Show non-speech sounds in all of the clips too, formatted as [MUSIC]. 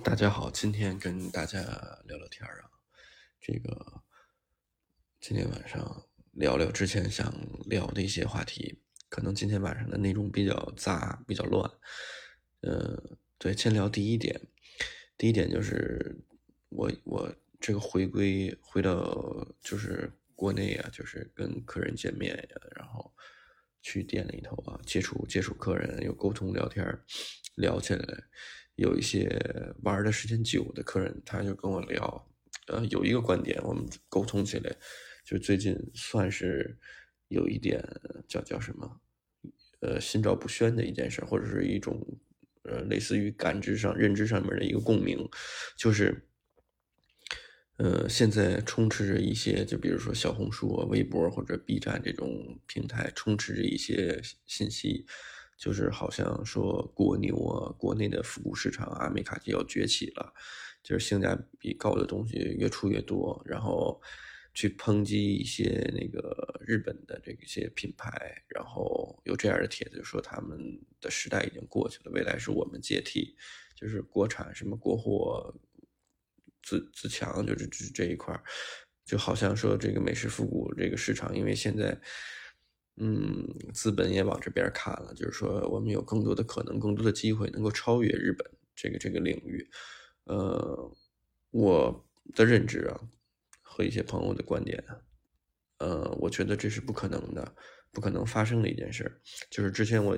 大家好，今天跟大家聊聊天啊。这个今天晚上聊聊之前想聊的一些话题，可能今天晚上的内容比较杂，比较乱。呃，对，先聊第一点。第一点就是我我这个回归回到就是国内啊，就是跟客人见面呀，然后去店里头啊，接触接触客人，有沟通聊天，聊起来。有一些玩的时间久的客人，他就跟我聊，呃，有一个观点，我们沟通起来，就最近算是有一点叫叫什么，呃，心照不宣的一件事，或者是一种呃类似于感知上、认知上面的一个共鸣，就是，呃，现在充斥着一些，就比如说小红书啊、微博或者 B 站这种平台，充斥着一些信息。就是好像说国牛啊，国内的复古市场阿美卡基要崛起了，就是性价比高的东西越出越多，然后去抨击一些那个日本的这些品牌，然后有这样的帖子说他们的时代已经过去了，未来是我们接替，就是国产什么国货自自强，就是这这一块就好像说这个美式复古这个市场，因为现在。嗯，资本也往这边看了，就是说我们有更多的可能，更多的机会能够超越日本这个这个领域。呃，我的认知啊，和一些朋友的观点，呃，我觉得这是不可能的，不可能发生的一件事。就是之前我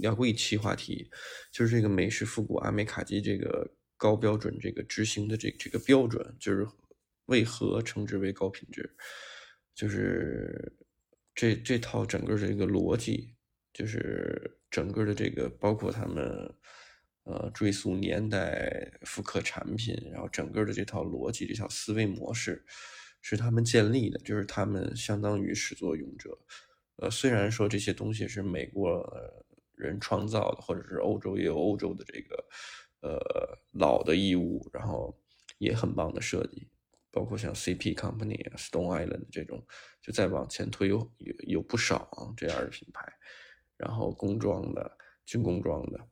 聊过一期话题，就是这个美式复古阿美卡基这个高标准这个执行的这这个标准，就是为何称之为高品质，就是。这这套整个这个逻辑，就是整个的这个包括他们，呃，追溯年代、复刻产品，然后整个的这套逻辑、这套思维模式，是他们建立的，就是他们相当于始作俑者。呃，虽然说这些东西是美国人创造的，或者是欧洲也有欧洲的这个呃老的义务，然后也很棒的设计。包括像 CP Company、Stone Island 这种，就再往前推有有有不少这样的品牌，然后工装的、军工装的，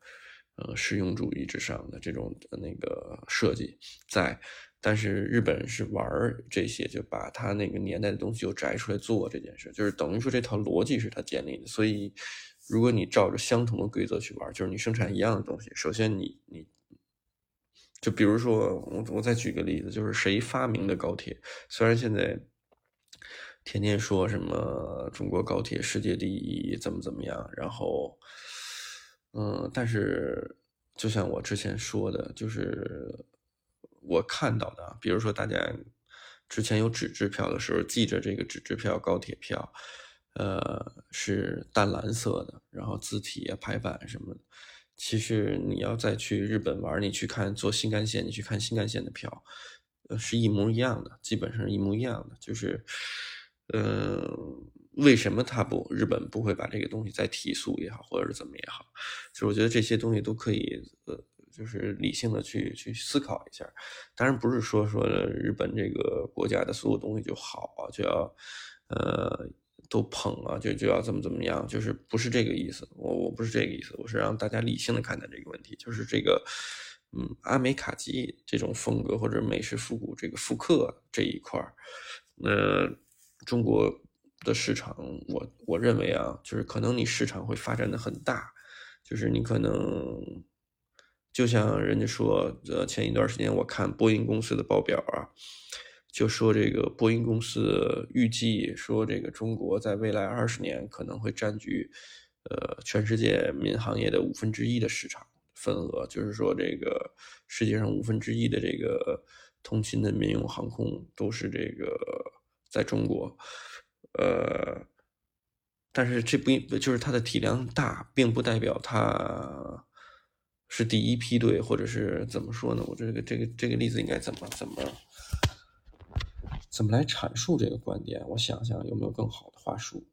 呃，实用主义之上的这种那个设计在，但是日本是玩这些，就把他那个年代的东西又摘出来做这件事，就是等于说这套逻辑是他建立的。所以，如果你照着相同的规则去玩，就是你生产一样的东西，首先你你。就比如说，我我再举个例子，就是谁发明的高铁？虽然现在天天说什么中国高铁世界第一，怎么怎么样，然后，嗯，但是就像我之前说的，就是我看到的，比如说大家之前有纸质票的时候，记着这个纸质票高铁票，呃，是淡蓝色的，然后字体啊、排版什么的。其实你要再去日本玩，你去看坐新干线，你去看新干线的票，呃，是一模一样的，基本上一模一样的。就是，呃，为什么他不日本不会把这个东西再提速也好，或者是怎么也好？就是我觉得这些东西都可以，呃，就是理性的去去思考一下。当然不是说说日本这个国家的所有东西就好啊，就要，呃。都捧啊，就就要怎么怎么样，就是不是这个意思。我我不是这个意思，我是让大家理性的看待这个问题。就是这个，嗯，阿美卡基这种风格或者美式复古这个复刻这一块儿，呃，中国的市场，我我认为啊，就是可能你市场会发展的很大，就是你可能就像人家说，呃，前一段时间我看波音公司的报表啊。就说这个波音公司预计说，这个中国在未来二十年可能会占据，呃，全世界民航业的五分之一的市场份额。就是说，这个世界上五分之一的这个通勤的民用航空都是这个在中国。呃，但是这不就是它的体量大，并不代表它是第一梯队，或者是怎么说呢？我这个这个这个例子应该怎么怎么？怎么来阐述这个观点？我想想有没有更好的话术。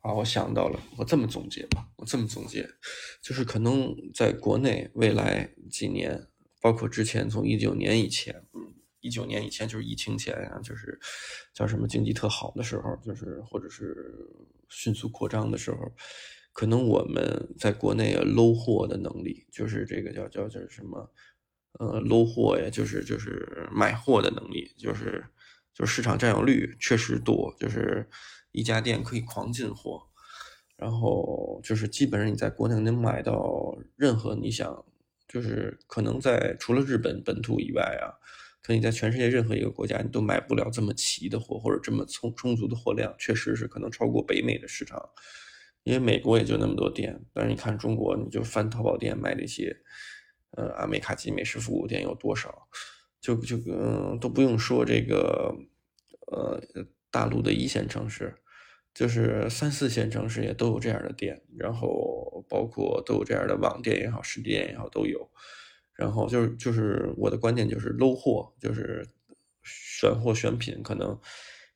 啊，我想到了，我这么总结吧，我这么总结，就是可能在国内未来几年，包括之前从一九年以前，嗯，一九年以前就是疫情前啊，就是叫什么经济特好的时候，就是或者是迅速扩张的时候，可能我们在国内啊搂货的能力，就是这个叫叫叫什么？呃搂货呀，就是就是买货的能力，就是就是市场占有率确实多，就是一家店可以狂进货，然后就是基本上你在国内能买到任何你想，就是可能在除了日本本土以外啊。可你在全世界任何一个国家，你都买不了这么齐的货，或者这么充充足的货量，确实是可能超过北美的市场，因为美国也就那么多店。但是你看中国，你就翻淘宝店买那些，呃，阿美卡基美食服务店有多少？就就嗯，都不用说这个，呃，大陆的一线城市，就是三四线城市也都有这样的店，然后包括都有这样的网店也好，实体店也好，都有。然后就是就是我的观点就是搂货，就是选货选品，可能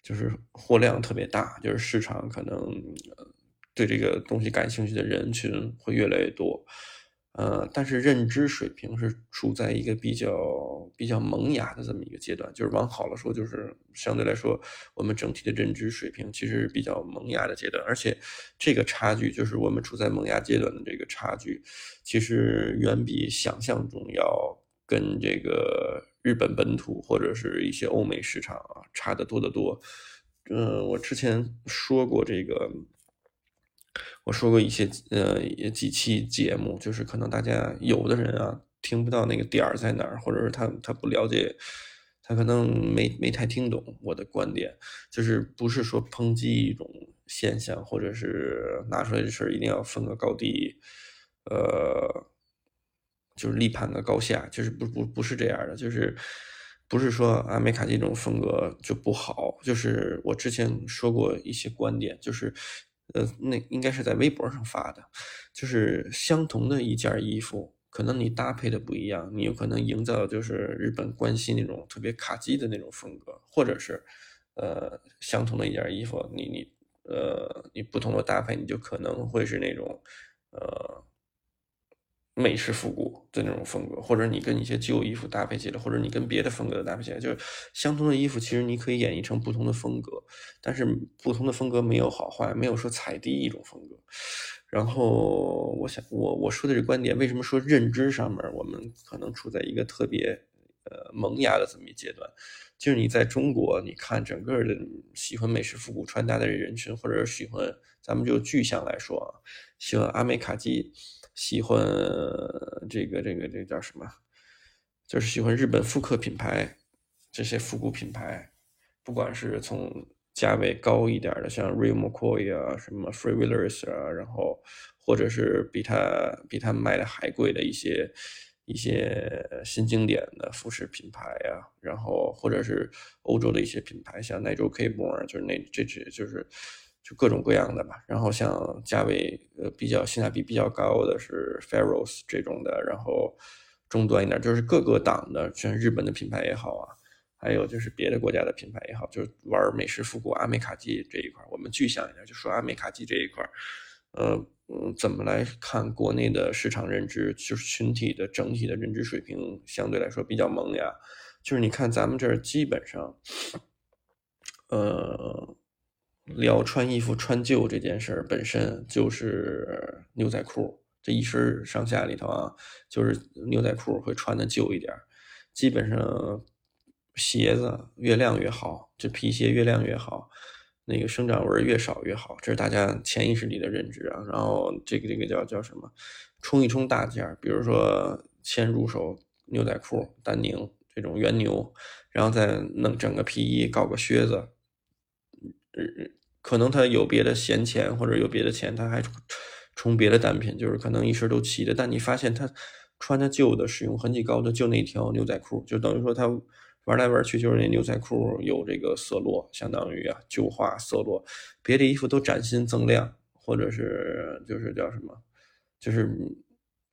就是货量特别大，就是市场可能对这个东西感兴趣的人群会越来越多。呃，但是认知水平是处在一个比较比较萌芽的这么一个阶段，就是往好了说，就是相对来说，我们整体的认知水平其实比较萌芽的阶段，而且这个差距，就是我们处在萌芽阶段的这个差距，其实远比想象中要跟这个日本本土或者是一些欧美市场啊差得多得多。嗯，我之前说过这个。我说过一些呃几期节目，就是可能大家有的人啊听不到那个点儿在哪儿，或者是他他不了解，他可能没没太听懂我的观点，就是不是说抨击一种现象，或者是拿出来的事儿一定要分个高低，呃，就是立判个高下，就是不不不是这样的，就是不是说阿美卡这种风格就不好，就是我之前说过一些观点，就是。呃，那应该是在微博上发的，就是相同的一件衣服，可能你搭配的不一样，你有可能营造就是日本关系那种特别卡机的那种风格，或者是，呃，相同的一件衣服，你你呃，你不同的搭配，你就可能会是那种，呃。美式复古的那种风格，或者你跟一些旧衣服搭配起来，或者你跟别的风格搭配起来，就是相同的衣服，其实你可以演绎成不同的风格，但是不同的风格没有好坏，没有说踩低一种风格。然后我想，我我说的这观点，为什么说认知上面我们可能处在一个特别呃萌芽的这么一阶段？就是你在中国，你看整个的喜欢美式复古穿搭的人群，或者是喜欢咱们就具象来说啊，喜欢阿美卡基。喜欢这个这个这个叫什么？就是喜欢日本复刻品牌，这些复古品牌，不管是从价位高一点的，像 Real McCoy 啊，什么 Free Willers 啊，然后或者是比它比它卖的还贵的一些一些新经典的服饰品牌呀，然后或者是欧洲的一些品牌，像 Nigel K. b o r n 就是那这只就是。就各种各样的吧，然后像价位呃比较性价比比较高的是 f a r o s 这种的，然后中端一点就是各个档的，像日本的品牌也好啊，还有就是别的国家的品牌也好，就是玩美式复古阿美卡基这一块，我们具象一点就说阿美卡基这一块，呃嗯，怎么来看国内的市场认知，就是群体的整体的认知水平相对来说比较萌芽，就是你看咱们这儿基本上，呃。聊穿衣服穿旧这件事儿本身就是牛仔裤，这一身上下里头啊，就是牛仔裤会穿的旧一点基本上鞋子越亮越好，这皮鞋越亮越好，那个生长纹越少越好，这是大家潜意识里的认知啊。然后这个这个叫叫什么？冲一冲大件，比如说先入手牛仔裤、丹宁这种原牛，然后再弄整个皮衣，搞个靴子。嗯可能他有别的闲钱，或者有别的钱，他还充别的单品，就是可能一身都齐的。但你发现他穿的旧的、使用痕迹高的，就那条牛仔裤，就等于说他玩来玩去就是那牛仔裤有这个色落，相当于啊旧化色落。别的衣服都崭新锃亮，或者是就是叫什么，就是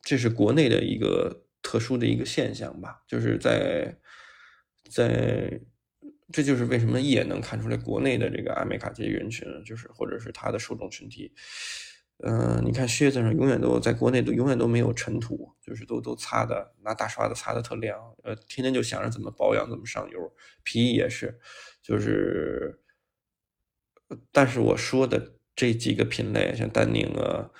这是国内的一个特殊的一个现象吧，就是在在。这就是为什么一眼能看出来国内的这个阿美卡这些人群，就是或者是他的受众群体，嗯，你看靴子上永远都在国内都永远都没有尘土，就是都都擦的拿大刷子擦的特亮，呃，天天就想着怎么保养怎么上油，皮衣也是，就是，但是我说的这几个品类，像丹宁啊，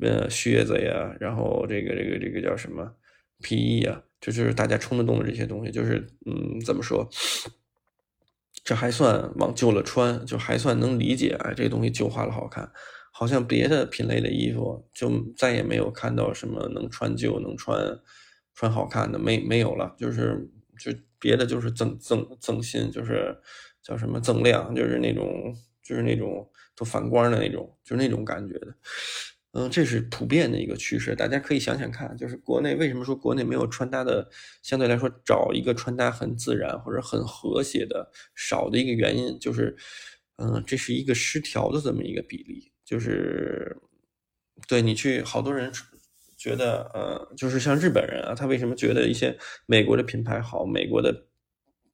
呃，靴子呀，然后这个这个这个叫什么皮衣啊。就是大家冲得动的这些东西，就是嗯，怎么说？这还算往旧了穿，就还算能理解。哎，这东西旧化了好看，好像别的品类的衣服就再也没有看到什么能穿旧、能穿穿好看的，没没有了。就是就别的就是增增增新，就是叫什么增量，就是那种就是那种都反光的那种，就是那种感觉的。嗯，这是普遍的一个趋势，大家可以想想看，就是国内为什么说国内没有穿搭的，相对来说找一个穿搭很自然或者很和谐的少的一个原因，就是，嗯，这是一个失调的这么一个比例，就是，对你去好多人觉得，呃，就是像日本人啊，他为什么觉得一些美国的品牌好，美国的，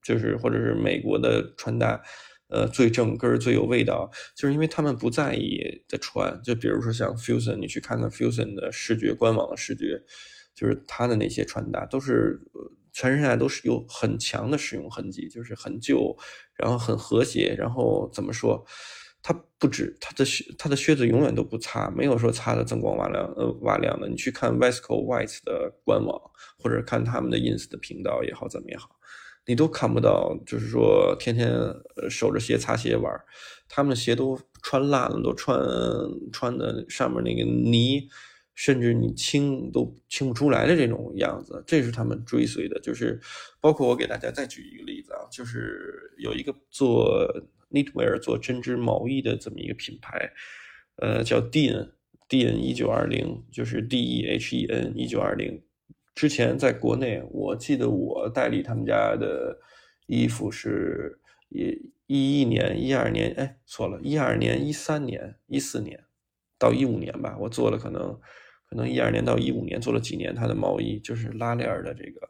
就是或者是美国的穿搭。呃，最正根儿、最有味道，就是因为他们不在意的穿。就比如说像 Fusion，你去看看 Fusion 的视觉、官网的视觉，就是他的那些穿搭都是全身上下都是有很强的使用痕迹，就是很旧，然后很和谐，然后怎么说？他不止他的靴，他的靴子永远都不擦，没有说擦的锃光瓦亮、呃瓦亮的。你去看 Vesco White 的官网，或者看他们的 Ins 的频道也好，怎么也好。你都看不到，就是说天天守着鞋擦鞋玩他们鞋都穿烂了，都穿穿的上面那个泥，甚至你清都清不出来的这种样子，这是他们追随的。就是包括我给大家再举一个例子啊，就是有一个做 knitwear 做针织毛衣的这么一个品牌，呃，叫 Dean，Dean 一九二零，就是 D E H E N 一九二零。之前在国内，我记得我代理他们家的衣服是一一一年、一二年，哎，错了，一二年、一三年、一四年到一五年吧，我做了可能可能一二年到一五年做了几年他的毛衣，就是拉链的这个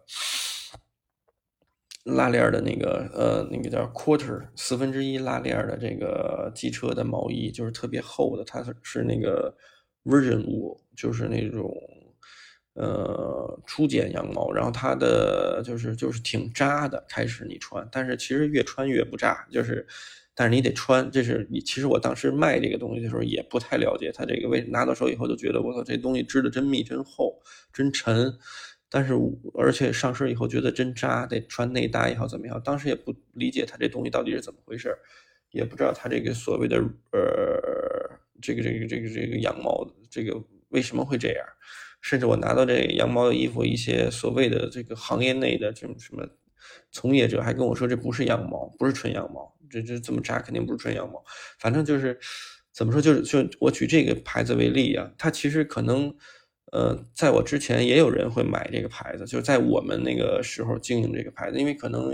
拉链的那个呃那个叫 quarter 四分之一拉链的这个机车的毛衣，就是特别厚的，它是是那个 version 五就是那种。呃，初剪羊毛，然后它的就是就是挺扎的。开始你穿，但是其实越穿越不扎，就是，但是你得穿。这是你其实我当时卖这个东西的时候也不太了解它这个，为拿到手以后就觉得我操，这东西织的真密、真厚、真沉。但是而且上身以后觉得真扎，得穿内搭也好怎么样。当时也不理解它这东西到底是怎么回事，也不知道它这个所谓的呃这个这个这个这个羊毛这个为什么会这样。甚至我拿到这羊毛的衣服，一些所谓的这个行业内的这种什么从业者还跟我说这不是羊毛，不是纯羊毛，这这这么扎肯定不是纯羊毛。反正就是怎么说，就是就我举这个牌子为例啊，它其实可能呃，在我之前也有人会买这个牌子，就是在我们那个时候经营这个牌子，因为可能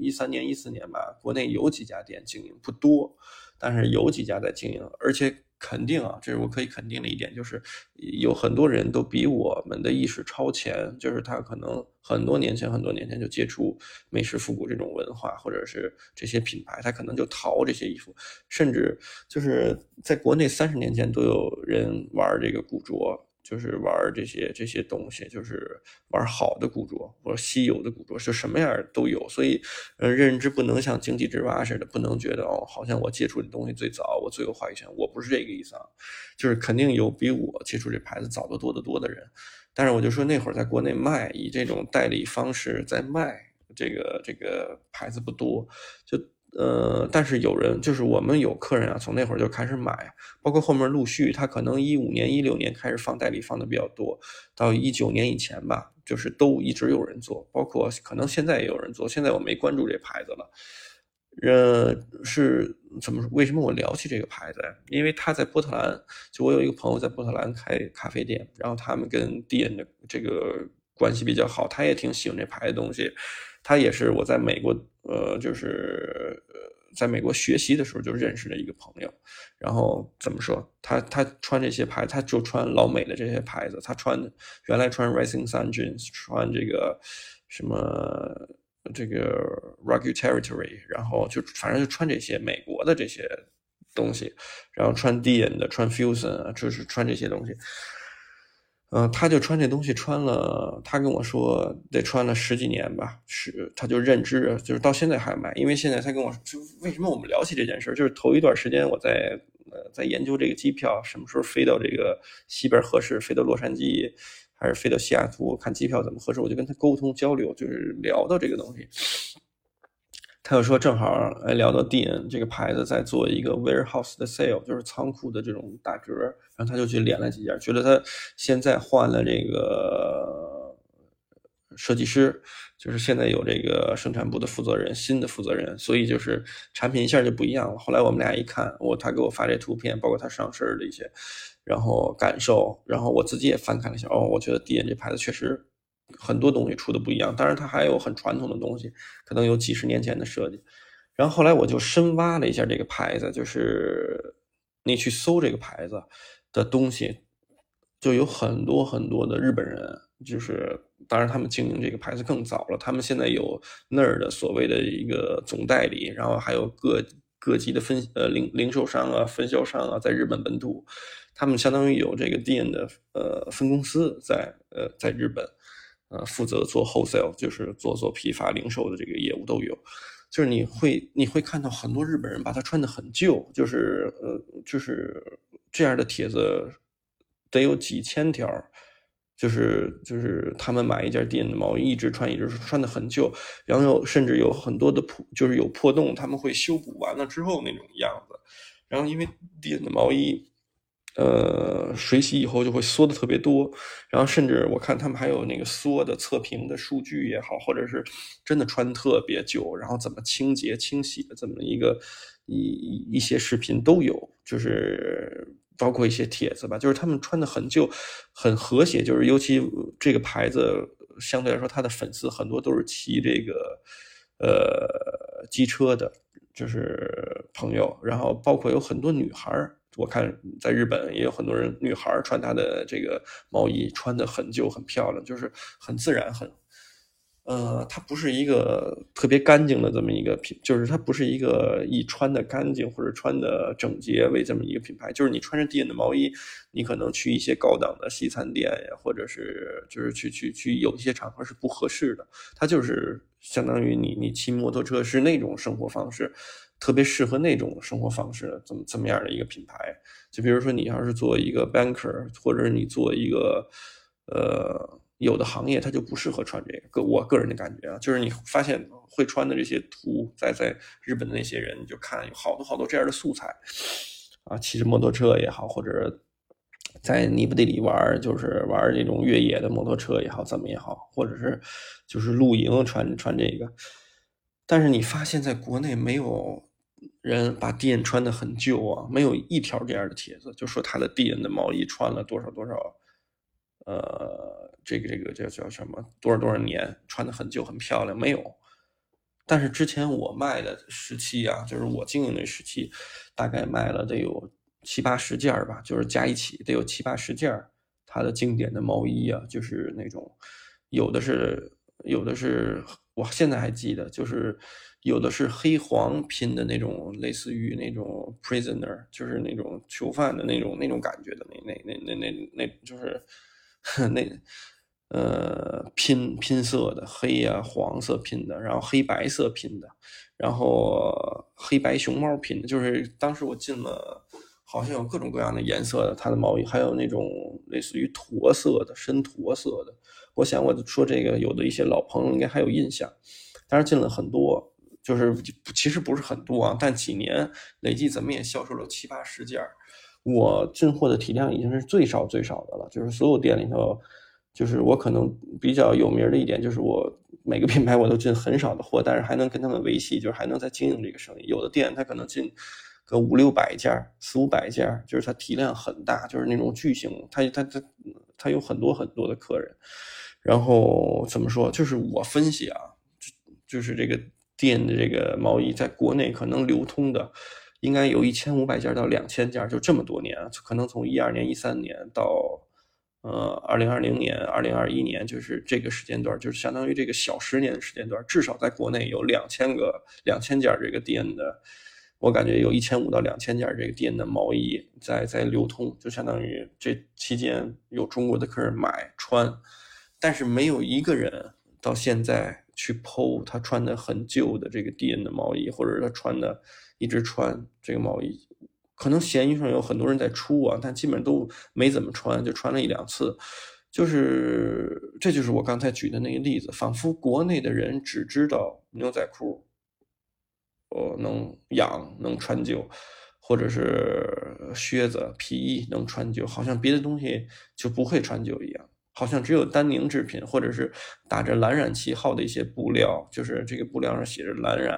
一三年、一四年吧，国内有几家店经营不多，但是有几家在经营，而且。肯定啊，这是我可以肯定的一点，就是有很多人都比我们的意识超前，就是他可能很多年前、很多年前就接触美式复古这种文化，或者是这些品牌，他可能就淘这些衣服，甚至就是在国内三十年前都有人玩这个古着。就是玩这些这些东西，就是玩好的古着或者稀有的古着，就什么样都有。所以，呃，认知不能像井底之蛙似的，不能觉得哦，好像我接触的东西最早，我最有话语权。我不是这个意思啊，就是肯定有比我接触这牌子早得多得多的人。但是我就说那会儿在国内卖，以这种代理方式在卖这个这个牌子不多，就。呃，但是有人就是我们有客人啊，从那会儿就开始买，包括后面陆续，他可能一五年、一六年开始放代理放的比较多，到一九年以前吧，就是都一直有人做，包括可能现在也有人做，现在我没关注这牌子了。呃，是怎么？为什么我聊起这个牌子？因为他在波特兰，就我有一个朋友在波特兰开咖啡店，然后他们跟 D N 的这个关系比较好，他也挺喜欢这牌子东西。他也是我在美国，呃，就是，在美国学习的时候就认识的一个朋友。然后怎么说？他他穿这些牌，他就穿老美的这些牌子。他穿原来穿 Rising Sun Jeans，穿这个什么这个 Rugged Territory，然后就反正就穿这些美国的这些东西。然后穿 d n 的，穿 Fusion 啊，就是穿这些东西。嗯，他就穿这东西穿了，他跟我说得穿了十几年吧，是他就认知，就是到现在还买。因为现在他跟我，为什么我们聊起这件事就是头一段时间我在呃在研究这个机票什么时候飞到这个西边合适，飞到洛杉矶还是飞到西雅图看机票怎么合适，我就跟他沟通交流，就是聊到这个东西。他又说正好哎聊到 D N 这个牌子在做一个 warehouse 的 sale，就是仓库的这种打折，然后他就去连了几家，觉得他现在换了这个设计师，就是现在有这个生产部的负责人，新的负责人，所以就是产品一下就不一样了。后来我们俩一看，我他给我发这图片，包括他上身的一些，然后感受，然后我自己也翻看了一下，哦，我觉得 D N 这牌子确实。很多东西出的不一样，当然它还有很传统的东西，可能有几十年前的设计。然后后来我就深挖了一下这个牌子，就是你去搜这个牌子的东西，就有很多很多的日本人，就是当然他们经营这个牌子更早了，他们现在有那儿的所谓的一个总代理，然后还有各各级的分呃零零售商啊、分销商啊，在日本本土，他们相当于有这个店的呃分公司在呃在日本。呃，负责做 wholesale，就是做做批发零售的这个业务都有。就是你会你会看到很多日本人把它穿的很旧，就是呃，就是这样的帖子得有几千条，就是就是他们买一件 D N 的毛衣，一直穿一直穿的很旧，然后甚至有很多的破，就是有破洞，他们会修补完了之后那种样子。然后因为 D N 的毛衣。呃，水洗以后就会缩的特别多，然后甚至我看他们还有那个缩的测评的数据也好，或者是真的穿特别久，然后怎么清洁清洗的这么一个一一些视频都有，就是包括一些帖子吧，就是他们穿的很旧，很和谐，就是尤其这个牌子相对来说，他的粉丝很多都是骑这个呃机车的，就是朋友，然后包括有很多女孩儿。我看在日本也有很多人，女孩穿她的这个毛衣，穿的很旧很漂亮，就是很自然，很，呃，它不是一个特别干净的这么一个品，就是它不是一个以穿的干净或者穿的整洁为这么一个品牌。就是你穿着 D N 的毛衣，你可能去一些高档的西餐店呀，或者是就是去去去有一些场合是不合适的。它就是相当于你你骑摩托车是那种生活方式。特别适合那种生活方式，怎么怎么样的一个品牌？就比如说，你要是做一个 banker，或者你做一个，呃，有的行业它就不适合穿这个。个我个人的感觉啊，就是你发现会穿的这些图，在在日本的那些人，你就看有好多好多这样的素材，啊，骑着摩托车也好，或者在泥巴地里玩，就是玩那种越野的摩托车也好，怎么也好，或者是就是露营穿穿这个。但是你发现，在国内没有人把 D N 穿的很旧啊，没有一条这样的帖子，就说他的 D N 的毛衣穿了多少多少，呃，这个这个叫叫什么多少多少年，穿的很旧很漂亮，没有。但是之前我卖的时期啊，就是我经营的时期，大概卖了得有七八十件吧，就是加一起得有七八十件他的经典的毛衣啊，就是那种有的是有的是。我现在还记得，就是有的是黑黄拼的那种，类似于那种 prisoner，就是那种囚犯的那种那种感觉的那那那那那那就是 [LAUGHS] 那呃拼拼色的黑呀黄色拼的，然后黑白色拼的，然后黑白熊猫拼的，就是当时我进了，好像有各种各样的颜色的它的毛衣，还有那种类似于驼色的深驼色的。我想，我说这个有的一些老朋友应该还有印象，当然进了很多，就是其实不是很多啊，但几年累计怎么也销售了七八十件我进货的体量已经是最少最少的了，就是所有店里头，就是我可能比较有名的一点就是我每个品牌我都进很少的货，但是还能跟他们维系，就是还能在经营这个生意。有的店它可能进个五六百件四五百件就是它体量很大，就是那种巨型，它它它它有很多很多的客人。然后怎么说？就是我分析啊，就就是这个店的这个毛衣，在国内可能流通的，应该有一千五百件到两千件，就这么多年，可能从一二年、一三年到呃二零二零年、二零二一年，就是这个时间段，就是相当于这个小十年的时间段，至少在国内有两千个、两千件这个店的，我感觉有一千五到两千件这个店的毛衣在在流通，就相当于这期间有中国的客人买穿。但是没有一个人到现在去剖他穿的很旧的这个 D N 的毛衣，或者是他穿的一直穿这个毛衣，可能闲鱼上有很多人在出啊，但基本上都没怎么穿，就穿了一两次，就是这就是我刚才举的那个例子，仿佛国内的人只知道牛仔裤，呃，能养能穿旧。或者是靴子、皮衣能穿旧，好像别的东西就不会穿旧一样。好像只有丹宁制品，或者是打着蓝染旗号的一些布料，就是这个布料上写着蓝染、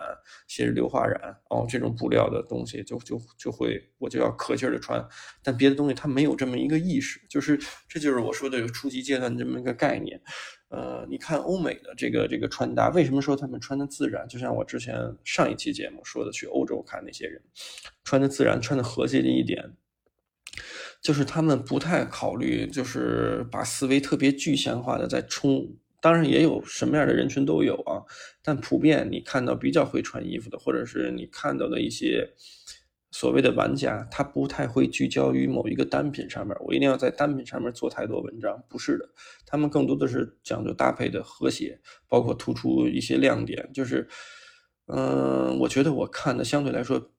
写着硫化染哦，这种布料的东西就就就会我就要可劲儿的穿。但别的东西它没有这么一个意识，就是这就是我说的初级阶段这么一个概念。呃，你看欧美的这个这个穿搭，为什么说他们穿的自然？就像我之前上一期节目说的，去欧洲看那些人穿的自然，穿的和谐的一点。就是他们不太考虑，就是把思维特别具象化的在冲。当然也有什么样的人群都有啊，但普遍你看到比较会穿衣服的，或者是你看到的一些所谓的玩家，他不太会聚焦于某一个单品上面。我一定要在单品上面做太多文章，不是的，他们更多的是讲究搭配的和谐，包括突出一些亮点。就是，嗯，我觉得我看的相对来说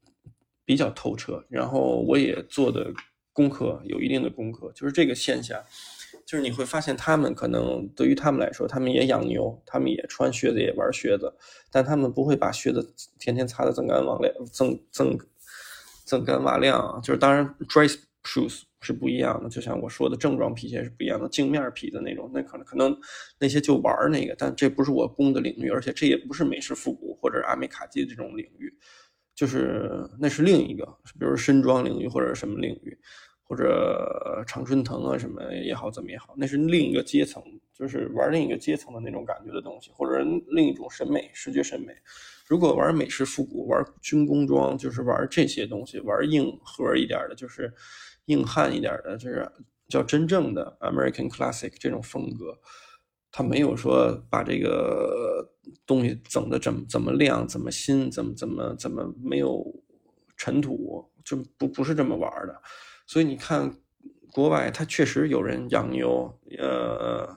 比较透彻，然后我也做的。功课有一定的功课，就是这个现象，就是你会发现他们可能对于他们来说，他们也养牛，他们也穿靴子，也玩靴子，但他们不会把靴子天天擦的锃干瓦亮，锃锃锃干瓦亮。就是当然，dry shoes 是不一样的，就像我说的正装皮鞋是不一样的，镜面皮的那种，那可能可能那些就玩那个，但这不是我攻的领域，而且这也不是美式复古或者阿美卡基这种领域，就是那是另一个，比如身装领域或者什么领域。或者常春藤啊什么也好，怎么也好，那是另一个阶层，就是玩另一个阶层的那种感觉的东西，或者另一种审美、视觉审美。如果玩美式复古、玩军工装，就是玩这些东西，玩硬核一点的，就是硬汉一点的，就是叫真正的 American Classic 这种风格。他没有说把这个东西整的怎么怎么亮、怎么新、怎么怎么怎么没有尘土，就不不是这么玩的。所以你看，国外他确实有人养牛，呃，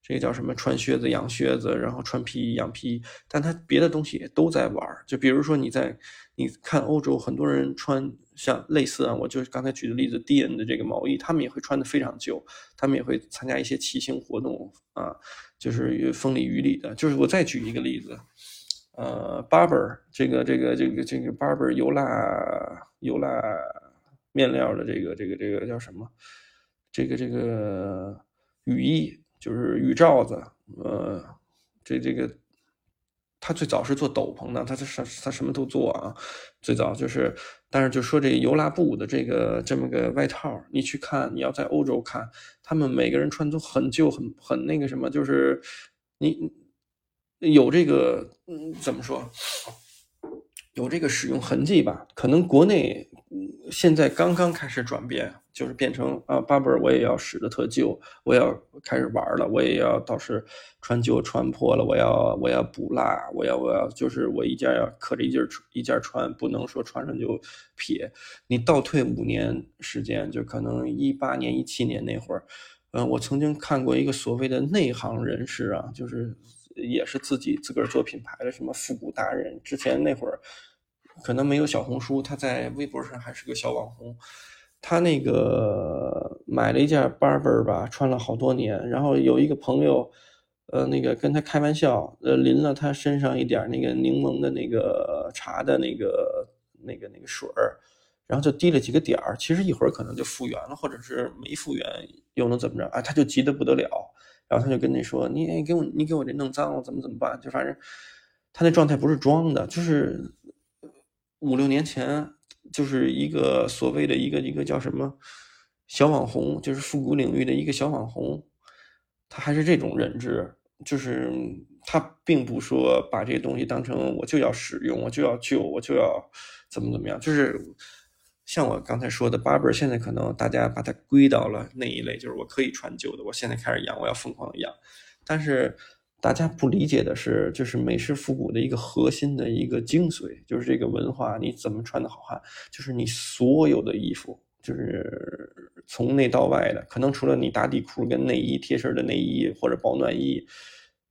这个叫什么？穿靴子养靴子，然后穿皮衣养皮衣，但他别的东西也都在玩就比如说你在你看欧洲，很多人穿像类似啊，我就是刚才举的例子，D N 的这个毛衣，他们也会穿的非常旧，他们也会参加一些骑行活动啊，就是风里雨里的。就是我再举一个例子，呃，Barber 这个这个这个这个 Barber 油蜡油蜡。面料的这个这个这个叫什么？这个这个雨衣就是雨罩子，呃，这这个他最早是做斗篷的，他他什他什么都做啊。最早就是，但是就说这油蜡布的这个这么个外套，你去看，你要在欧洲看，他们每个人穿都很旧，很很那个什么，就是你有这个嗯，怎么说？有这个使用痕迹吧？可能国内。现在刚刚开始转变，就是变成啊，八本我也要使的特旧，我要开始玩了，我也要倒是穿旧穿破了，我要我要补蜡，我要我要就是我一件要刻着一件一件穿，不能说穿上就撇。你倒退五年时间，就可能一八年一七年那会儿，嗯，我曾经看过一个所谓的内行人士啊，就是也是自己自个儿做品牌的什么复古达人，之前那会儿。可能没有小红书，他在微博上还是个小网红。他那个买了一件 Barber 吧，穿了好多年。然后有一个朋友，呃，那个跟他开玩笑，呃，淋了他身上一点那个柠檬的那个茶的那个那个那个水儿，然后就滴了几个点儿。其实一会儿可能就复原了，或者是没复原又能怎么着？啊，他就急得不得了。然后他就跟你说：“你给我，你给我这弄脏了，怎么怎么办？”就反正他那状态不是装的，就是。五六年前，就是一个所谓的一个一个叫什么小网红，就是复古领域的一个小网红，他还是这种认知，就是他并不说把这个东西当成我就要使用，我就要旧，我就要怎么怎么样，就是像我刚才说的，Barber 现在可能大家把它归到了那一类，就是我可以穿旧的，我现在开始养，我要疯狂的养，但是。大家不理解的是，就是美式复古的一个核心的一个精髓，就是这个文化，你怎么穿的好看，就是你所有的衣服，就是从内到外的，可能除了你打底裤跟内衣贴身的内衣或者保暖衣，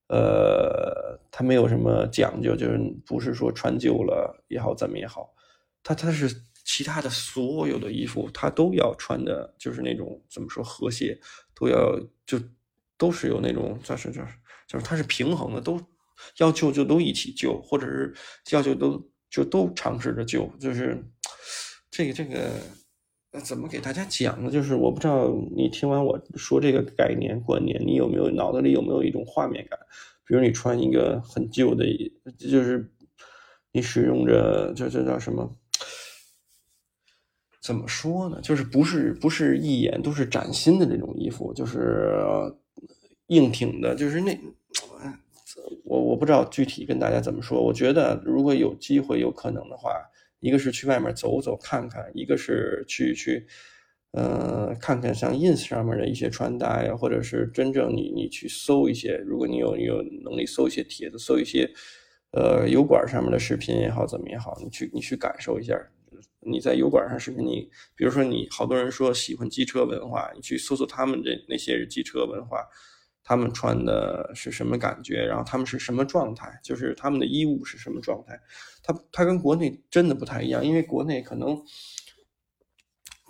呃，它没有什么讲究，就是不是说穿旧了也好，怎么也好，它它是其他的所有的衣服，他都要穿的，就是那种怎么说和谐，都要就都是有那种就是就是就是它是平衡的，都要救就都一起救，或者是要救都就都尝试着救，就是这个这个怎么给大家讲呢？就是我不知道你听完我说这个概念观念，你有没有脑子里有没有一种画面感？比如你穿一个很旧的，就是你使用着，这这叫什么？怎么说呢？就是不是不是一眼都是崭新的那种衣服，就是硬挺的，就是那我我不知道具体跟大家怎么说。我觉得如果有机会有可能的话，一个是去外面走走看看，一个是去去呃看看像 ins 上面的一些穿搭呀，或者是真正你你去搜一些，如果你有你有能力搜一些帖子，搜一些呃油管上面的视频也好，怎么也好，你去你去感受一下。你在油管上视频，你比如说你好多人说喜欢机车文化，你去搜索他们这那些机车文化，他们穿的是什么感觉，然后他们是什么状态，就是他们的衣物是什么状态，他他跟国内真的不太一样，因为国内可能，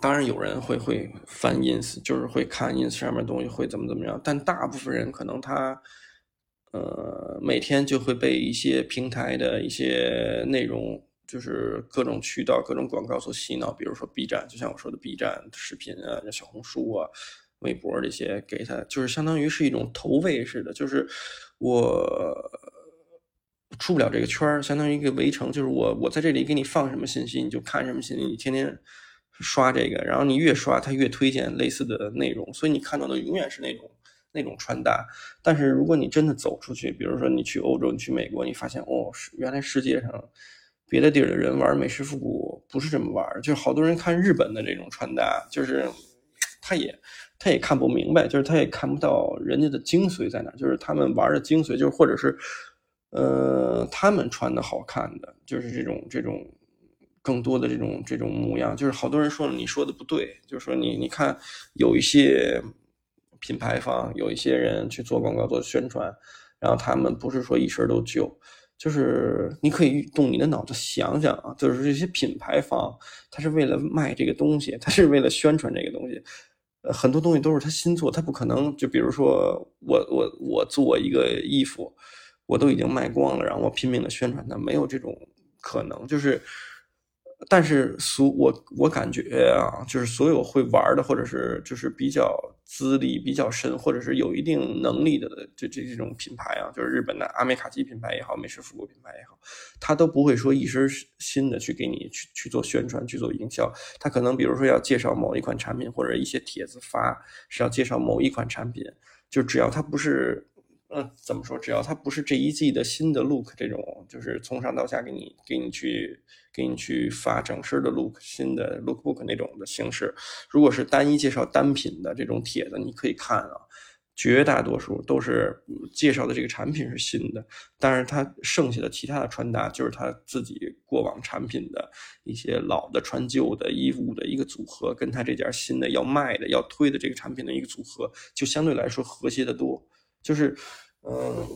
当然有人会会翻 ins，就是会看 ins 上面东西会怎么怎么样，但大部分人可能他，呃，每天就会被一些平台的一些内容。就是各种渠道、各种广告所洗脑，比如说 B 站，就像我说的 B 站视频啊、小红书啊、微博这些，给他就是相当于是一种投喂似的。就是我出不了这个圈儿，相当于一个围城。就是我我在这里给你放什么信息，你就看什么信息，你天天刷这个，然后你越刷，它越推荐类似的内容，所以你看到的永远是那种那种穿搭。但是如果你真的走出去，比如说你去欧洲、你去美国，你发现哦，原来世界上。别的地儿的人玩美式复古不是这么玩，就是好多人看日本的这种穿搭，就是他也他也看不明白，就是他也看不到人家的精髓在哪，就是他们玩的精髓，就是或者是呃他们穿的好看的，就是这种这种更多的这种这种模样，就是好多人说你说的不对，就是说你你看有一些品牌方有一些人去做广告做宣传，然后他们不是说一身都旧。就是你可以动你的脑子想想啊，就是这些品牌方，他是为了卖这个东西，他是为了宣传这个东西，呃，很多东西都是他新做，他不可能就比如说我我我做一个衣服，我都已经卖光了，然后我拼命的宣传它，没有这种可能，就是。但是所我我感觉啊，就是所有会玩的，或者是就是比较资历比较深，或者是有一定能力的这这这种品牌啊，就是日本的阿美卡基品牌也好，美式复古品牌也好，他都不会说一身新的去给你去去做宣传、去做营销。他可能比如说要介绍某一款产品，或者一些帖子发是要介绍某一款产品，就只要他不是。嗯，怎么说？只要它不是这一季的新的 look，这种就是从上到下给你给你去给你去发整身的 look，新的 lookbook 那种的形式。如果是单一介绍单品的这种帖子，你可以看啊，绝大多数都是介绍的这个产品是新的，但是它剩下的其他的穿搭就是他自己过往产品的一些老的穿旧的衣物的一个组合，跟他这件新的要卖的要推的这个产品的一个组合，就相对来说和谐的多。就是，嗯，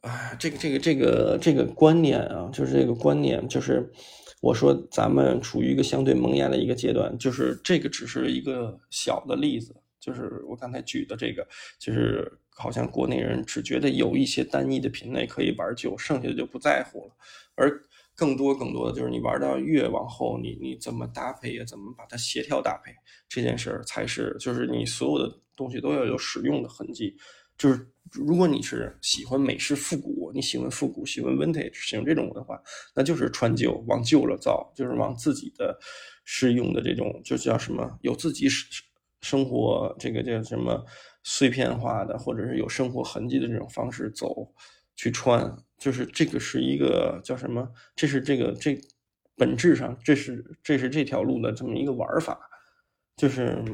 哎，这个这个这个这个观念啊，就是这个观念，就是我说咱们处于一个相对萌芽的一个阶段，就是这个只是一个小的例子，就是我刚才举的这个，就是好像国内人只觉得有一些单一的品类可以玩久，剩下的就不在乎了，而更多更多的就是你玩到越往后，你你怎么搭配呀，怎么把它协调搭配，这件事儿才是，就是你所有的。东西都要有使用的痕迹，就是如果你是喜欢美式复古，你喜欢复古，喜欢 vintage，喜欢这种的话，那就是穿旧，往旧了造，就是往自己的适用的这种，就叫什么，有自己生生活这个叫什么碎片化的，或者是有生活痕迹的这种方式走去穿，就是这个是一个叫什么？这是这个这本质上这是这是这条路的这么一个玩法，就是。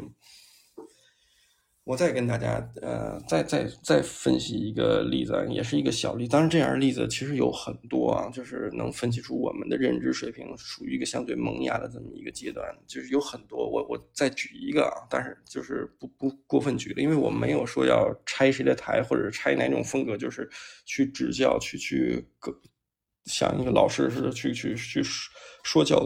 我再跟大家，呃，再再再分析一个例子，也是一个小例。当然，这样的例子其实有很多啊，就是能分析出我们的认知水平属于一个相对萌芽的这么一个阶段，就是有很多。我我再举一个啊，但是就是不不过分举了，因为我没有说要拆谁的台，或者拆哪种风格，就是去指教，去去个像一个老师似的去去去说教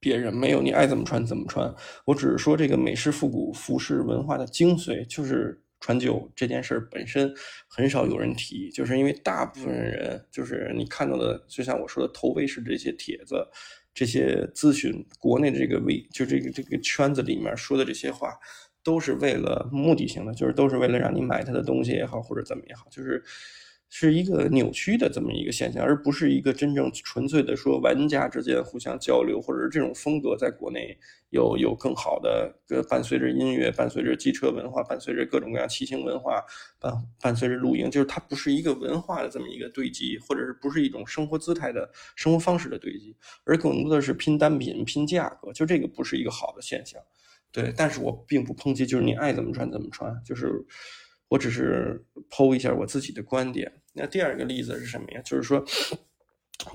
别人，没有你爱怎么穿怎么穿。我只是说这个美式复古服饰文化的精髓就是穿旧这件事本身很少有人提，就是因为大部分人就是你看到的，就像我说的投喂式这些帖子。这些咨询，国内的这个微，就这个这个圈子里面说的这些话，都是为了目的性的，就是都是为了让你买他的东西也好，或者怎么也好，就是。是一个扭曲的这么一个现象，而不是一个真正纯粹的说玩家之间互相交流，或者是这种风格在国内有有更好的，伴随着音乐，伴随着机车文化，伴随着各种各样骑行文化，伴伴随着露营，就是它不是一个文化的这么一个堆积，或者是不是一种生活姿态的生活方式的堆积，而更多的是拼单品、拼价格，就这个不是一个好的现象。对，但是我并不抨击，就是你爱怎么穿怎么穿，就是。我只是剖一下我自己的观点。那第二个例子是什么呀？就是说，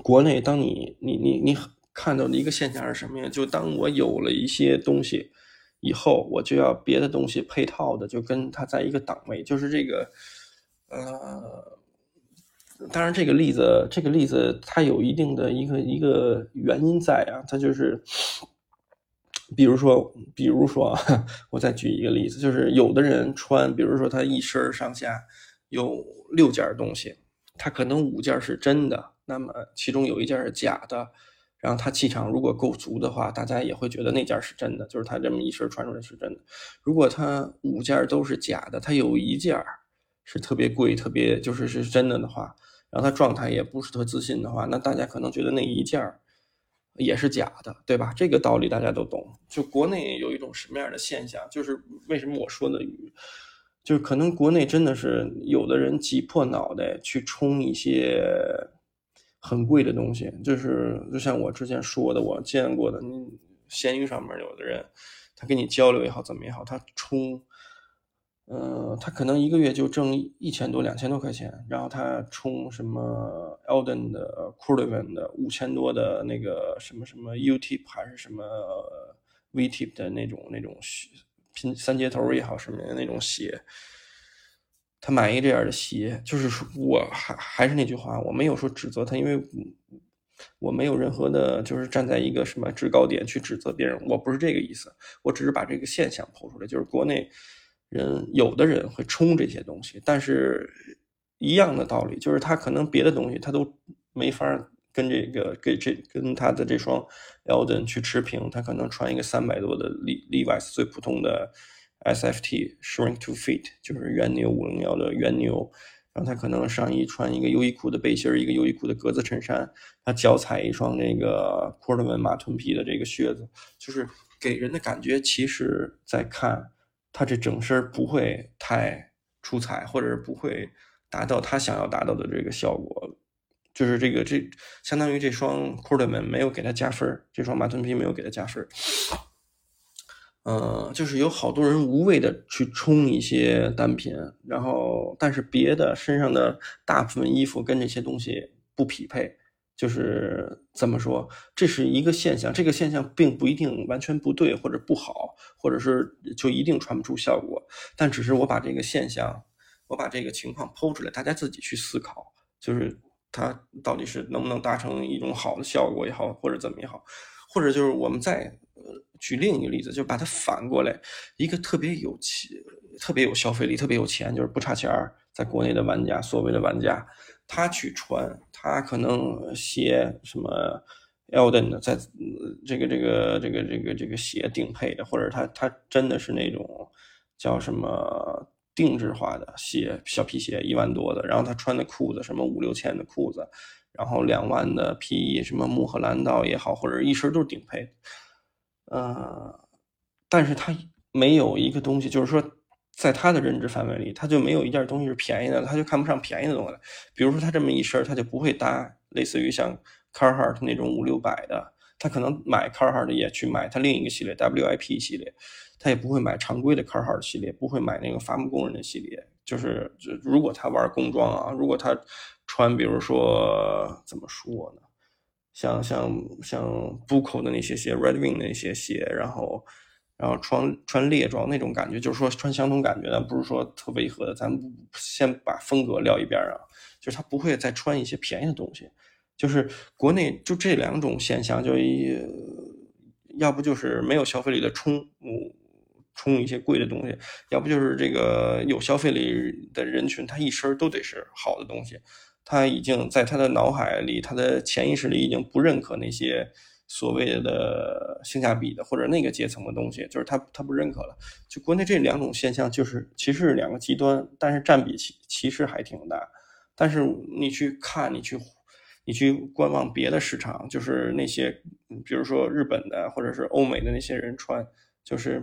国内当你你你你看到的一个现象是什么呀？就当我有了一些东西以后，我就要别的东西配套的，就跟它在一个档位。就是这个，呃，当然这个例子，这个例子它有一定的一个一个原因在啊，它就是。比如说，比如说，[LAUGHS] 我再举一个例子，就是有的人穿，比如说他一身上下有六件东西，他可能五件是真的，那么其中有一件是假的，然后他气场如果够足的话，大家也会觉得那件是真的，就是他这么一身穿出来是真的。如果他五件都是假的，他有一件是特别贵、特别就是是真的的话，然后他状态也不是特自信的话，那大家可能觉得那一件也是假的，对吧？这个道理大家都懂。就国内有一种什么样的现象，就是为什么我说的，就是可能国内真的是有的人挤破脑袋去冲一些很贵的东西，就是就像我之前说的，我见过的，闲鱼上面有的人，他跟你交流也好，怎么也好，他冲。嗯，他可能一个月就挣一千多、两千多块钱，然后他充什么 Elden 的、c o r d o v a n 的五千多的那个什么什么 Utip 还是什么 Vtip 的那种那种拼三接头也好什么的那种鞋，他买一这样的鞋，就是说我还还是那句话，我没有说指责他，因为我没有任何的，就是站在一个什么制高点去指责别人，我不是这个意思，我只是把这个现象抛出来，就是国内。人有的人会冲这些东西，但是一样的道理，就是他可能别的东西他都没法跟这个跟这跟他的这双 Elden 去持平。他可能穿一个三百多的 Levi's 最普通的 SFT Shrink to Fit，就是原牛五零幺的原牛，然后他可能上衣穿一个优衣库的背心一个优衣库的格子衬衫，他脚踩一双那个 Portman 马臀皮的这个靴子，就是给人的感觉，其实在看。他这整身不会太出彩，或者是不会达到他想要达到的这个效果，就是这个这相当于这双 c o r d m a n 没有给他加分，这双马臀皮没有给他加分。嗯，就是有好多人无谓的去冲一些单品，然后但是别的身上的大部分衣服跟这些东西不匹配。就是怎么说，这是一个现象，这个现象并不一定完全不对或者不好，或者是就一定传不出效果。但只是我把这个现象，我把这个情况剖出来，大家自己去思考，就是它到底是能不能达成一种好的效果也好，或者怎么也好，或者就是我们再举另一个例子，就把它反过来，一个特别有钱、特别有消费力、特别有钱，就是不差钱，在国内的玩家，所谓的玩家。他去穿，他可能鞋什么 Elden 的，在这个这个这个这个这个鞋顶配的，或者他他真的是那种叫什么定制化的鞋，小皮鞋一万多的，然后他穿的裤子什么五六千的裤子，然后两万的皮衣，什么穆赫兰道也好，或者一身都是顶配，呃，但是他没有一个东西，就是说。在他的认知范围里，他就没有一件东西是便宜的，他就看不上便宜的东西。比如说，他这么一身，他就不会搭类似于像 Carhartt 那种五六百的，他可能买 Carhartt 也去买他另一个系列 WIP 系列，他也不会买常规的 Carhartt 系列，不会买那个伐木工人的系列。就是如果他玩工装啊，如果他穿，比如说怎么说呢，像像像 b u c o 的那些鞋，Red Wing 那些鞋，然后。然后穿穿猎装那种感觉，就是说穿相同感觉的，不是说特违和的。咱们先把风格撂一边啊，就是他不会再穿一些便宜的东西。就是国内就这两种现象，就一要不就是没有消费力的冲，冲一些贵的东西，要不就是这个有消费力的人群，他一身都得是好的东西。他已经在他的脑海里，他的潜意识里已经不认可那些所谓的性价比的或者那个阶层的东西，就是他他不认可了。就国内这两种现象，就是其实是两个极端，但是占比其其实还挺大。但是你去看，你去你去观望别的市场，就是那些比如说日本的或者是欧美的那些人穿，就是。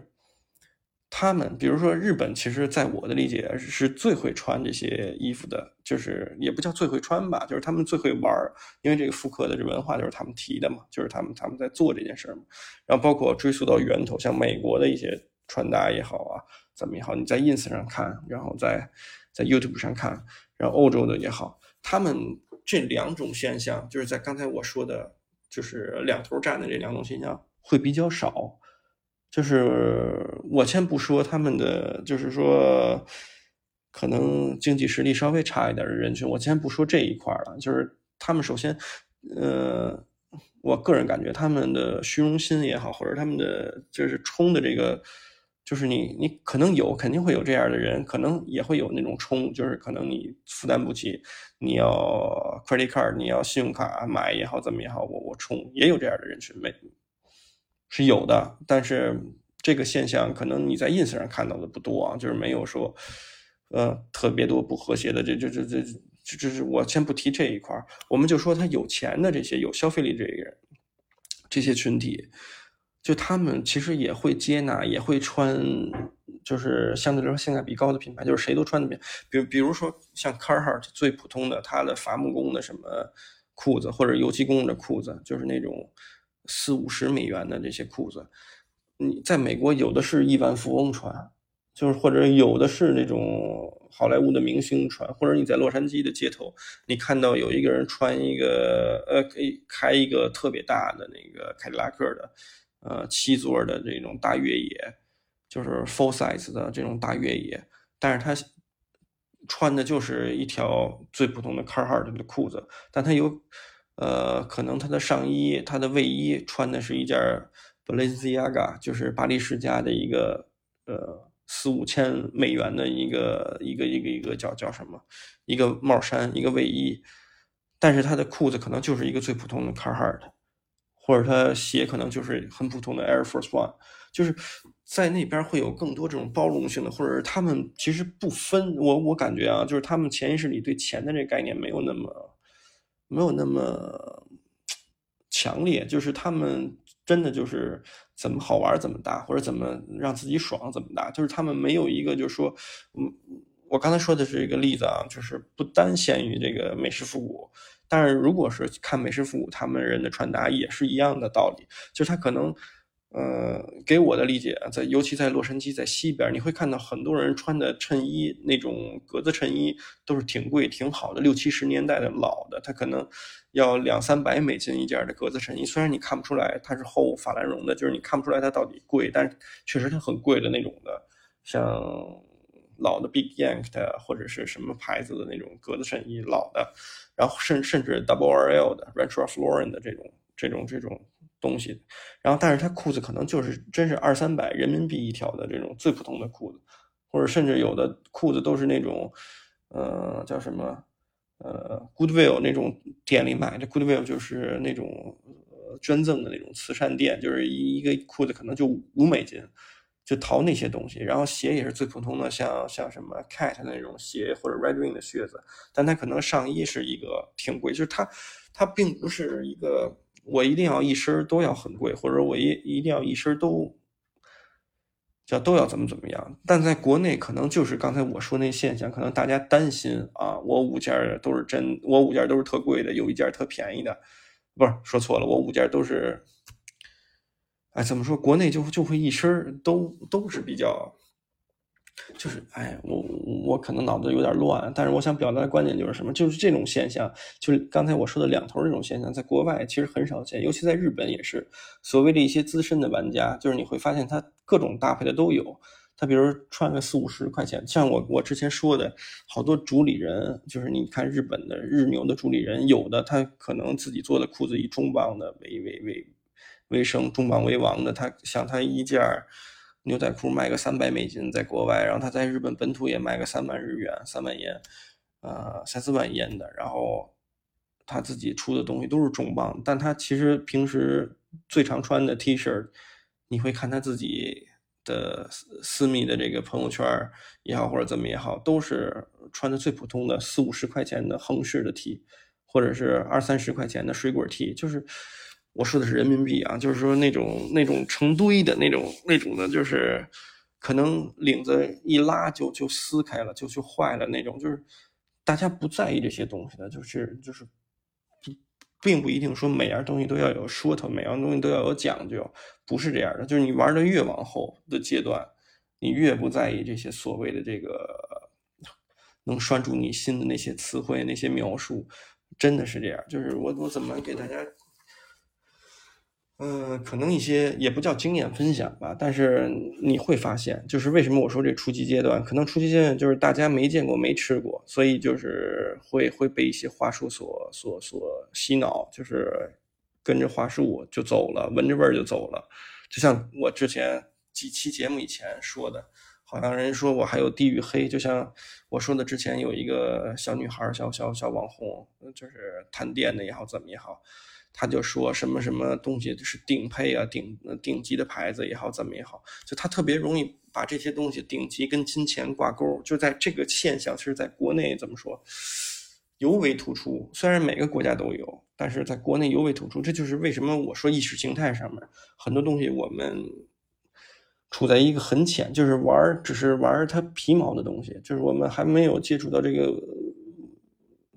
他们，比如说日本，其实在我的理解是最会穿这些衣服的，就是也不叫最会穿吧，就是他们最会玩儿，因为这个复刻的这文化就是他们提的嘛，就是他们他们在做这件事儿嘛。然后包括追溯到源头，像美国的一些穿搭也好啊，怎么也好，你在 ins 上看，然后在在 youtube 上看，然后欧洲的也好，他们这两种现象，就是在刚才我说的，就是两头站的这两种现象会比较少。就是我先不说他们的，就是说可能经济实力稍微差一点的人群，我先不说这一块了。就是他们首先，呃，我个人感觉他们的虚荣心也好，或者他们的就是冲的这个，就是你你可能有，肯定会有这样的人，可能也会有那种冲，就是可能你负担不起，你要 credit card，你要信用卡买也好，怎么也好，我我冲，也有这样的人群没。是有的，但是这个现象可能你在 ins 上看到的不多啊，就是没有说，呃，特别多不和谐的。这这这这这这是我先不提这一块儿我们就说他有钱的这些有消费力这个人，这些群体，就他们其实也会接纳，也会穿，就是相对来说性价比高的品牌，就是谁都穿的品，比比如说像 carhart 最普通的，他的伐木工的什么裤子，或者油漆工的裤子，就是那种。四五十美元的这些裤子，你在美国有的是亿万富翁穿，就是或者有的是那种好莱坞的明星穿，或者你在洛杉矶的街头，你看到有一个人穿一个呃，可以开一个特别大的那个凯迪拉克的，呃，七座的这种大越野，就是 full size 的这种大越野，但是他穿的就是一条最普通的 Carhartt 的裤子，但他有。呃，可能他的上衣、他的卫衣穿的是一件 Balenciaga，就是巴黎世家的一个呃四五千美元的一个一个一个一个叫叫什么一个帽衫一个卫衣，但是他的裤子可能就是一个最普通的 Carhartt，或者他鞋可能就是很普通的 Air Force One，就是在那边会有更多这种包容性的，或者是他们其实不分我我感觉啊，就是他们潜意识里对钱的这概念没有那么。没有那么强烈，就是他们真的就是怎么好玩怎么搭，或者怎么让自己爽怎么搭，就是他们没有一个就是说，嗯，我刚才说的是一个例子啊，就是不单限于这个美式复古，但是如果是看美式复古，他们人的穿搭也是一样的道理，就是他可能。呃，给我的理解，在尤其在洛杉矶，在西边，你会看到很多人穿的衬衣，那种格子衬衣都是挺贵、挺好的，六七十年代的老的，它可能要两三百美金一件的格子衬衣。虽然你看不出来它是厚法兰绒的，就是你看不出来它到底贵，但是确实它很贵的那种的，像老的 Big Yank 的或者是什么牌子的那种格子衬衣，老的，然后甚甚至 Double RL 的 Ralph Lauren 的这种这种这种。东西，然后但是他裤子可能就是真是二三百人民币一条的这种最普通的裤子，或者甚至有的裤子都是那种，呃，叫什么，呃，Goodwill 那种店里买的，Goodwill 就是那种捐赠的那种慈善店，就是一一个裤子可能就五美金，就淘那些东西。然后鞋也是最普通的，像像什么 Cat 那种鞋或者 Red Wing 的靴子，但它可能上衣是一个挺贵，就是它它并不是一个。我一定要一身都要很贵，或者我一一定要一身都叫都要怎么怎么样？但在国内可能就是刚才我说那现象，可能大家担心啊，我五件都是真，我五件都是特贵的，有一件特便宜的，不是说错了，我五件都是，哎，怎么说？国内就就会一身都都是比较。就是，哎，我我可能脑子有点乱，但是我想表达的观点就是什么？就是这种现象，就是刚才我说的两头这种现象，在国外其实很少见，尤其在日本也是。所谓的一些资深的玩家，就是你会发现他各种搭配的都有。他比如穿个四五十块钱，像我我之前说的，好多主理人，就是你看日本的日牛的主理人，有的他可能自己做的裤子以重磅的为为为为生、重磅为王的。他像他一件牛仔裤卖个三百美金，在国外，然后他在日本本土也卖个三万日元、三万烟，呃，三四万烟的。然后他自己出的东西都是重磅，但他其实平时最常穿的 T 恤，你会看他自己的私私密的这个朋友圈也好，或者怎么也好，都是穿的最普通的四五十块钱的横式的 T，或者是二三十块钱的水果 T，就是。我说的是人民币啊，就是说那种那种成堆的那种那种的，就是可能领子一拉就就撕开了，就就坏了那种，就是大家不在意这些东西的，就是就是并不一定说每样东西都要有说头，每样东西都要有讲究，不是这样的。就是你玩的越往后的阶段，你越不在意这些所谓的这个能拴住你心的那些词汇、那些描述，真的是这样。就是我我怎么给大家？嗯，可能一些也不叫经验分享吧，但是你会发现，就是为什么我说这初级阶段，可能初级阶段就是大家没见过、没吃过，所以就是会会被一些话术所所所洗脑，就是跟着话术就走了，闻着味儿就走了。就像我之前几期节目以前说的，好像人说我还有地域黑，就像我说的之前有一个小女孩、小小小网红，就是探店的也好，怎么也好。他就说什么什么东西是顶配啊，顶顶级的牌子也好，怎么也好，就他特别容易把这些东西顶级跟金钱挂钩，就在这个现象，其实在国内怎么说尤为突出。虽然每个国家都有，但是在国内尤为突出。这就是为什么我说意识形态上面很多东西我们处在一个很浅，就是玩只是玩它皮毛的东西，就是我们还没有接触到这个。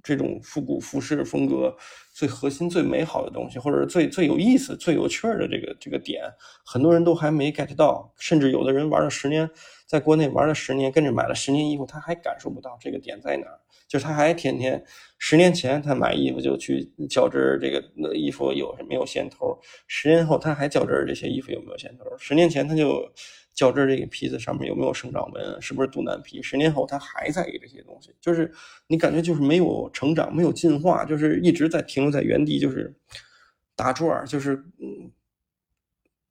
这种复古服饰风格最核心、最美好的东西，或者最最有意思、最有趣儿的这个这个点，很多人都还没 get 到，甚至有的人玩了十年，在国内玩了十年，跟着买了十年衣服，他还感受不到这个点在哪儿，就是他还天天十年前他买衣服就去较真儿，这个衣服有没有线头，十年后他还较真儿这些衣服有没有线头，十年前他就。较真这个皮子上面有没有生长纹？是不是肚腩皮？十年后他还在意这些东西，就是你感觉就是没有成长，没有进化，就是一直在停留在原地，就是打转，就是嗯，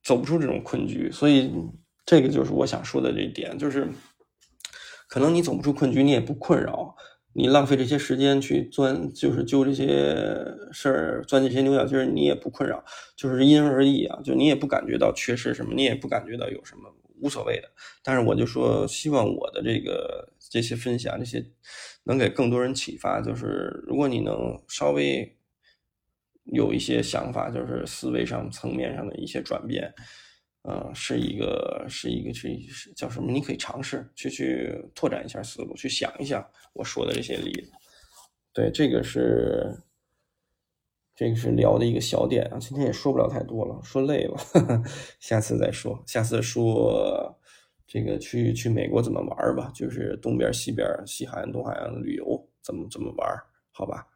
走不出这种困局。所以这个就是我想说的这一点，就是可能你走不出困局，你也不困扰，你浪费这些时间去钻，就是揪这些事儿，钻这些牛角尖，你也不困扰，就是因人而异啊。就你也不感觉到缺失什么，你也不感觉到有什么。无所谓的，但是我就说，希望我的这个这些分享，这些能给更多人启发。就是如果你能稍微有一些想法，就是思维上层面上的一些转变，呃，是一个是一个是是叫什么？你可以尝试去去拓展一下思路，去想一想我说的这些例子。对，这个是。这个是聊的一个小点啊，今天也说不了太多了，说累了，[LAUGHS] 下次再说。下次说这个去去美国怎么玩吧，就是东边、西边、西海岸、东海岸旅游怎么怎么玩，好吧？